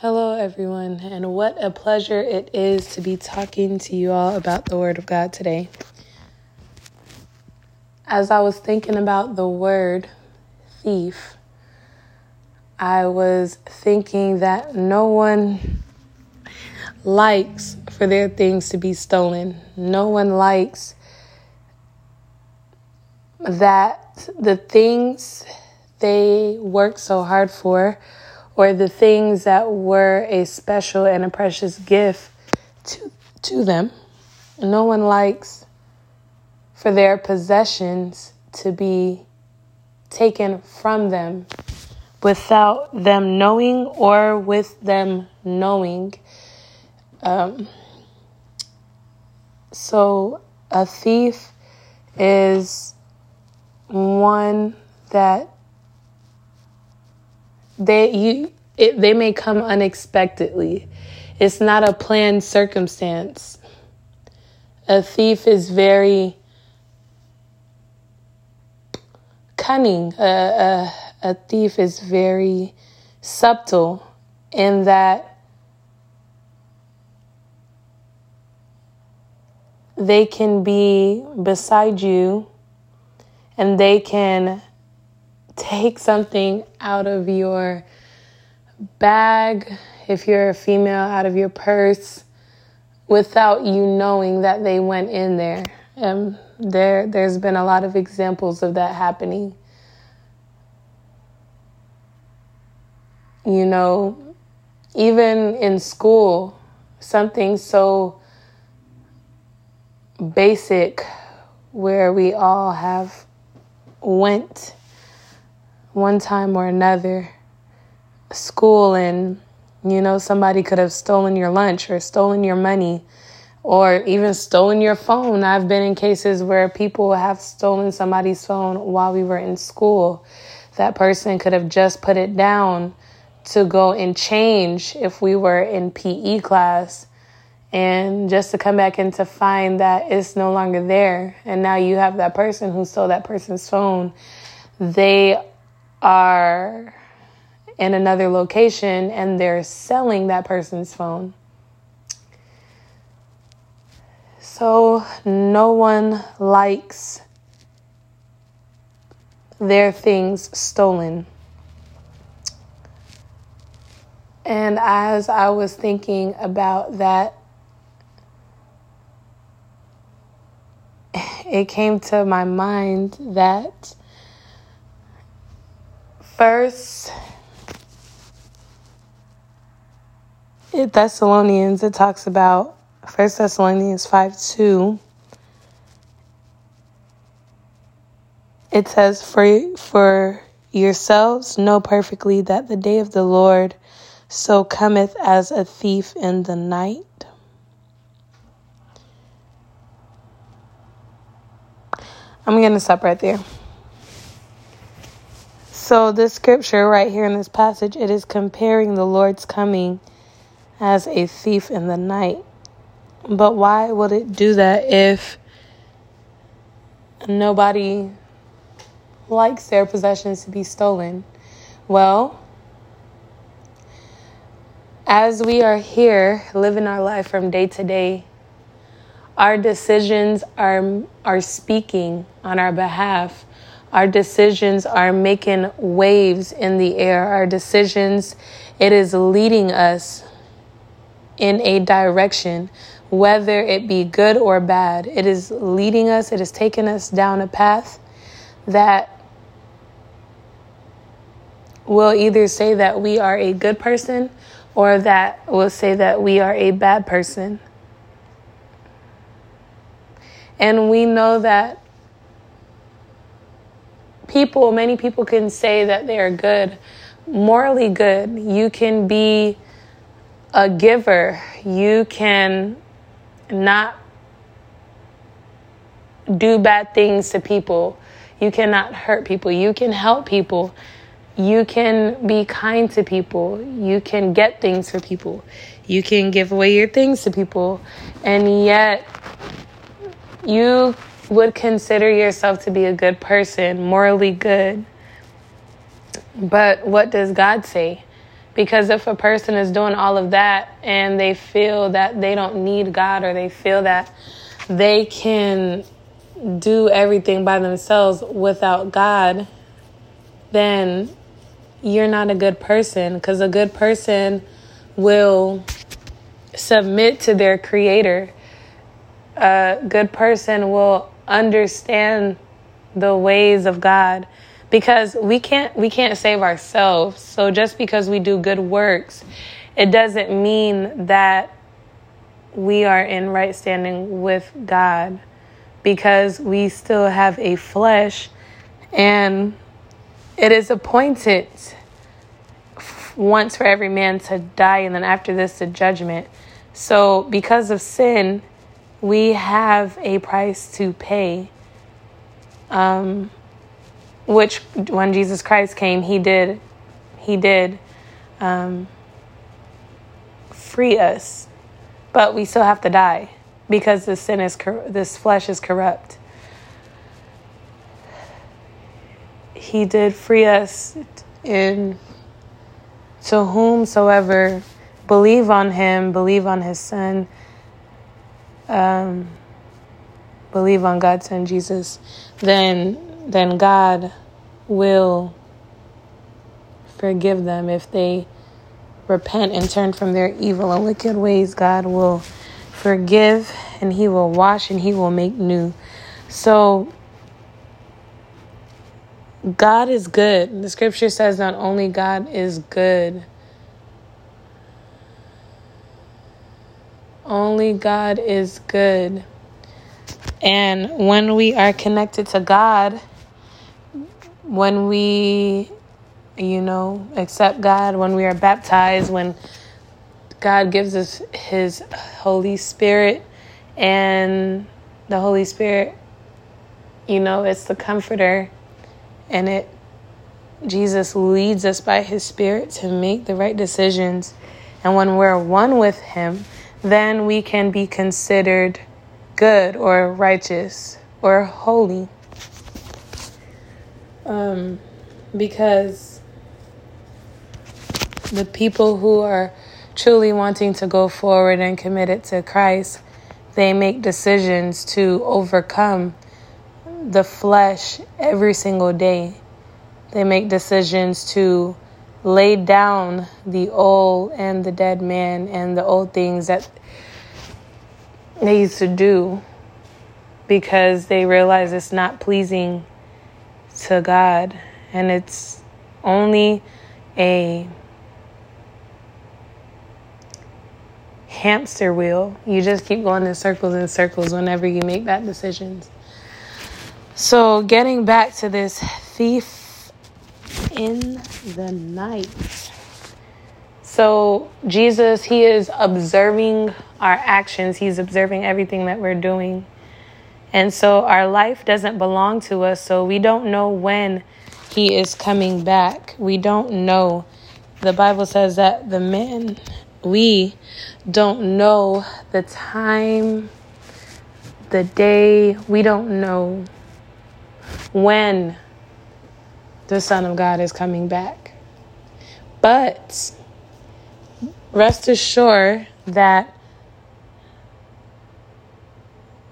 Hello, everyone, and what a pleasure it is to be talking to you all about the Word of God today. As I was thinking about the word thief, I was thinking that no one likes for their things to be stolen. No one likes that the things they work so hard for or the things that were a special and a precious gift to, to them. No one likes for their possessions to be taken from them without them knowing or with them knowing. Um, so, a thief is one that they you it, they may come unexpectedly. It's not a planned circumstance. A thief is very cunning. A, a, a thief is very subtle in that they can be beside you and they can take something out of your bag, if you're a female, out of your purse without you knowing that they went in there. Um, there, there's been a lot of examples of that happening. You know, even in school, something so basic where we all have went one time or another school and you know somebody could have stolen your lunch or stolen your money or even stolen your phone. I've been in cases where people have stolen somebody's phone while we were in school. That person could have just put it down to go and change if we were in PE class and just to come back and to find that it's no longer there and now you have that person who stole that person's phone they are in another location and they're selling that person's phone. So no one likes their things stolen. And as I was thinking about that, it came to my mind that First in Thessalonians, it talks about First Thessalonians 5 2. It says, For, for yourselves know perfectly that the day of the Lord so cometh as a thief in the night. I'm going to stop right there. So, this scripture right here in this passage, it is comparing the Lord's coming as a thief in the night. But why would it do that if nobody likes their possessions to be stolen? Well, as we are here living our life from day to day, our decisions are, are speaking on our behalf our decisions are making waves in the air. Our decisions, it is leading us in a direction, whether it be good or bad. It is leading us, it is taking us down a path that will either say that we are a good person or that will say that we are a bad person. And we know that people, many people can say that they are good, morally good. You can be a giver. You can not do bad things to people. You cannot hurt people. You can help people. You can be kind to people. You can get things for people. You can give away your things to people. And yet, you would consider yourself to be a good person, morally good. But what does God say? Because if a person is doing all of that and they feel that they don't need God or they feel that they can do everything by themselves without God, then you're not a good person because a good person will submit to their creator. A good person will understand the ways of God because we can't we can't save ourselves. So just because we do good works, it doesn't mean that we are in right standing with God because we still have a flesh and it is appointed once for every man to die and then after this the judgment. So because of sin, we have a price to pay. Um, which when Jesus Christ came, he did, he did um, free us, but we still have to die because the sin is cor- this flesh is corrupt. He did free us in to whomsoever believe on him, believe on his son, um, believe on God's son Jesus, then then God will forgive them if they repent and turn from their evil and wicked ways. God will forgive and He will wash and He will make new. So, God is good. The scripture says not only God is good, only God is good. And when we are connected to God, when we, you know, accept God, when we are baptized, when God gives us His Holy Spirit, and the Holy Spirit, you know, it's the comforter, and it Jesus leads us by His Spirit to make the right decisions. And when we're one with Him, then we can be considered good or righteous or holy um, because the people who are truly wanting to go forward and committed to Christ, they make decisions to overcome the flesh every single day. They make decisions to lay down the old and the dead man and the old things that they used to do because they realize it's not pleasing to God, and it's only a hamster wheel. You just keep going in circles and circles whenever you make bad decisions. So, getting back to this thief in the night. So, Jesus, He is observing our actions, He's observing everything that we're doing. And so our life doesn't belong to us, so we don't know when he is coming back. We don't know. The Bible says that the men, we don't know the time, the day, we don't know when the Son of God is coming back. But rest assured that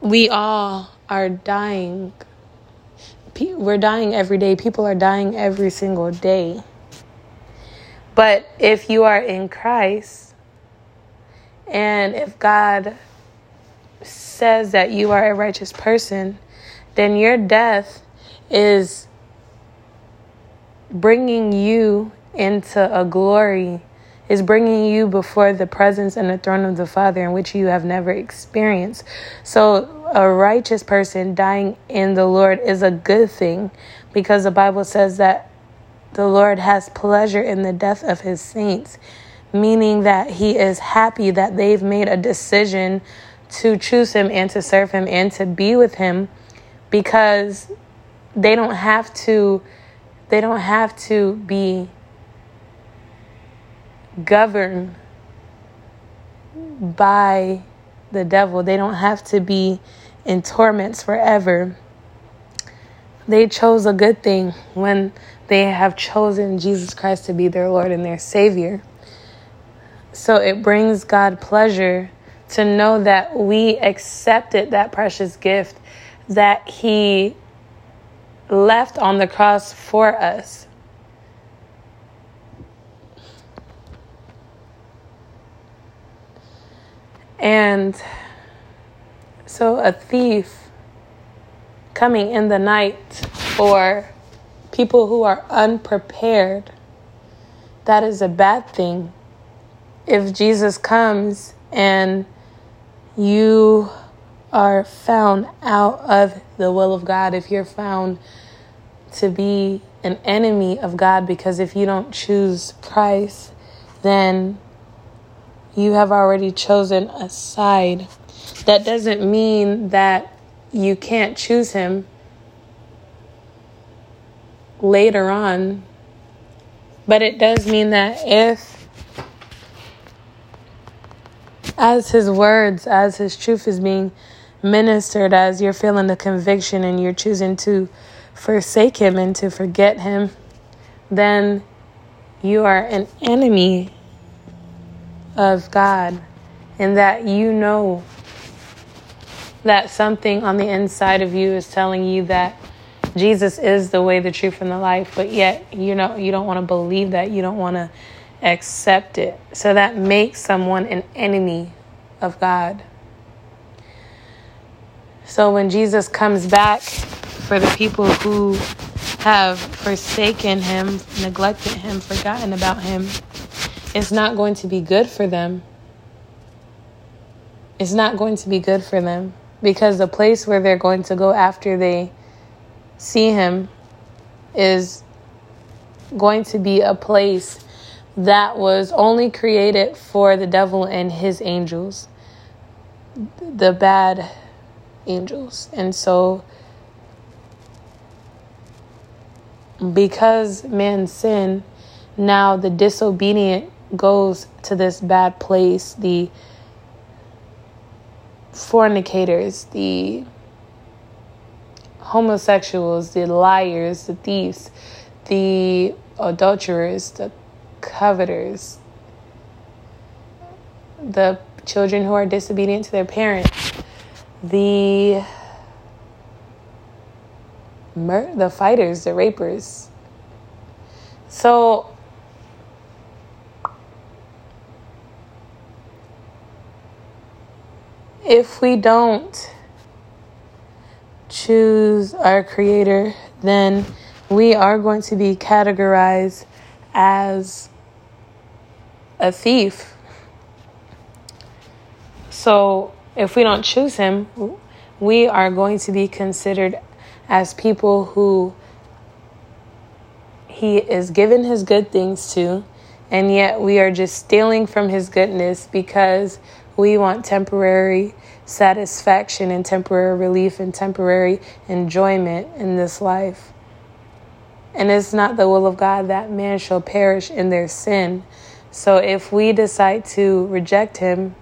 we all are dying. We're dying every day. People are dying every single day. But if you are in Christ, and if God says that you are a righteous person, then your death is bringing you into a glory is bringing you before the presence and the throne of the Father in which you have never experienced. So, a righteous person dying in the Lord is a good thing because the Bible says that the Lord has pleasure in the death of his saints, meaning that he is happy that they've made a decision to choose him and to serve him and to be with him because they don't have to they don't have to be governed by the devil. They don't have to be in torments forever. They chose a good thing when They have chosen Jesus Christ to be their Lord and their Savior. So it brings God pleasure to know that we accepted that precious gift that He left on the cross for us. And so a thief coming in the night or people who are unprepared, that is a bad thing. If Jesus comes and you are found out of the will of God, if you're found to be an enemy of God, because if you don't choose Christ, then you have already chosen a side. That doesn't mean that you can't choose Him later on, but it does mean that if as his words, as his truth is being ministered, as you're feeling the conviction and you're choosing to forsake him and to forget him, then you are an enemy of God, and that you know that something on the inside of you is telling you that Jesus is the way, the truth, and the life, but yet you know you don't want to believe that. You don't want to accept it. So that makes someone an enemy of God. So when Jesus comes back for the people who have forsaken him, neglected him, forgotten about him, it's not going to be good for them. It's not going to be good for them because the place where they're going to go after they see him is going to be a place that was only created for the devil and his angels, the bad angels. And so, because man sinned, now the disobedient goes to this bad place. The fornicators, the homosexuals, the liars, the thieves, the adulterers, the coveters, the children who are disobedient to their parents, the mur- the fighters, the rapers. So if we don't choose our creator, then we are going to be categorized as a thief. So if we don't choose him, we are going to be considered as people who he is given his good things to, and yet we are just stealing from his goodness because we want temporary satisfaction and temporary relief and temporary enjoyment in this life. And it's not the will of God that man shall perish in their sin. So if we decide to reject him,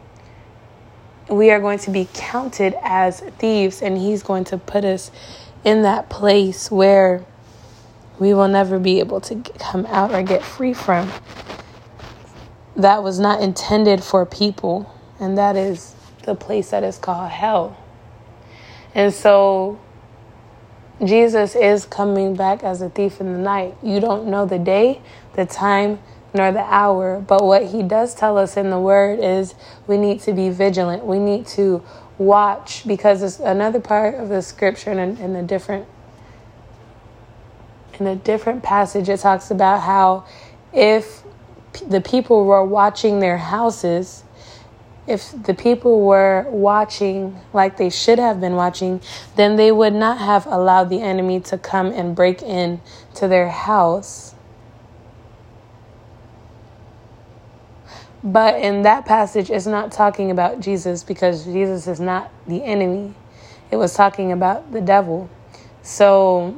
we are going to be counted as thieves, and he's going to put us in that place where we will never be able to come out or get free from. That was not intended for people, and that is the place that is called hell. And so Jesus is coming back as a thief in the night. You don't know the day, the time, nor the hour. But what he does tell us in the word is we need to be vigilant. We need to watch because it's another part of the scripture in a, in a different in a different passage it talks about how if the people were watching their houses if the people were watching like they should have been watching, then they would not have allowed the enemy to come and break in to their house. But in that passage, it's not talking about Jesus because Jesus is not the enemy. It was talking about the devil. So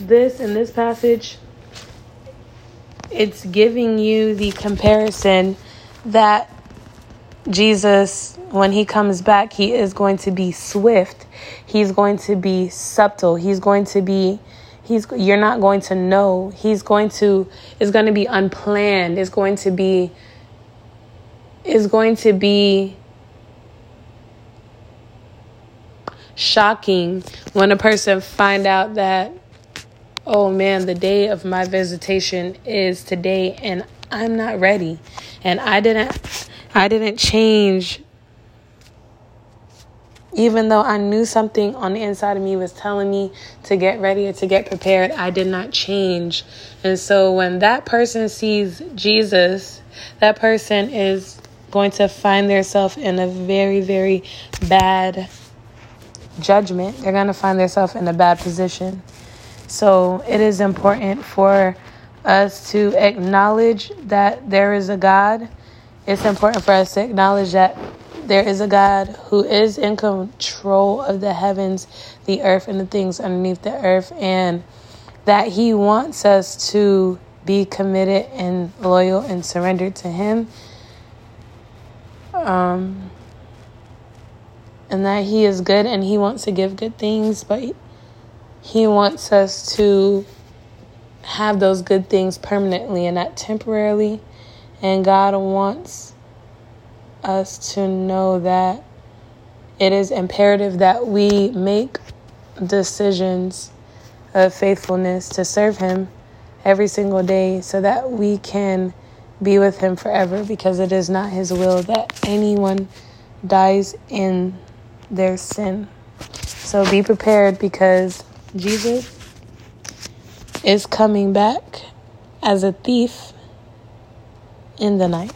this in this passage, it's giving you the comparison that Jesus, when he comes back, he is going to be swift. He's going to be subtle. He's going to be he's you're not going to know. He's going to it's going to be unplanned. It's going to be is going to be shocking when a person find out that oh man, the day of my visitation is today and I'm not ready. And I didn't I didn't change even though I knew something on the inside of me was telling me to get ready or to get prepared, I did not change. And so when that person sees Jesus, that person is going to find themselves in a very, very bad judgment. They're going to find themselves in a bad position. So it is important for us to acknowledge that there is a God. It's important for us to acknowledge that there is a God who is in control of the heavens, the earth, and the things underneath the earth, and that He wants us to be committed and loyal and surrendered to Him. Um, and that He is good and He wants to give good things, but He wants us to have those good things permanently and not temporarily. And God wants us to know that it is imperative that we make decisions of faithfulness to serve Him every single day so that we can be with Him forever because it is not His will that anyone dies in their sin. So be prepared because Jesus is coming back as a thief in the night.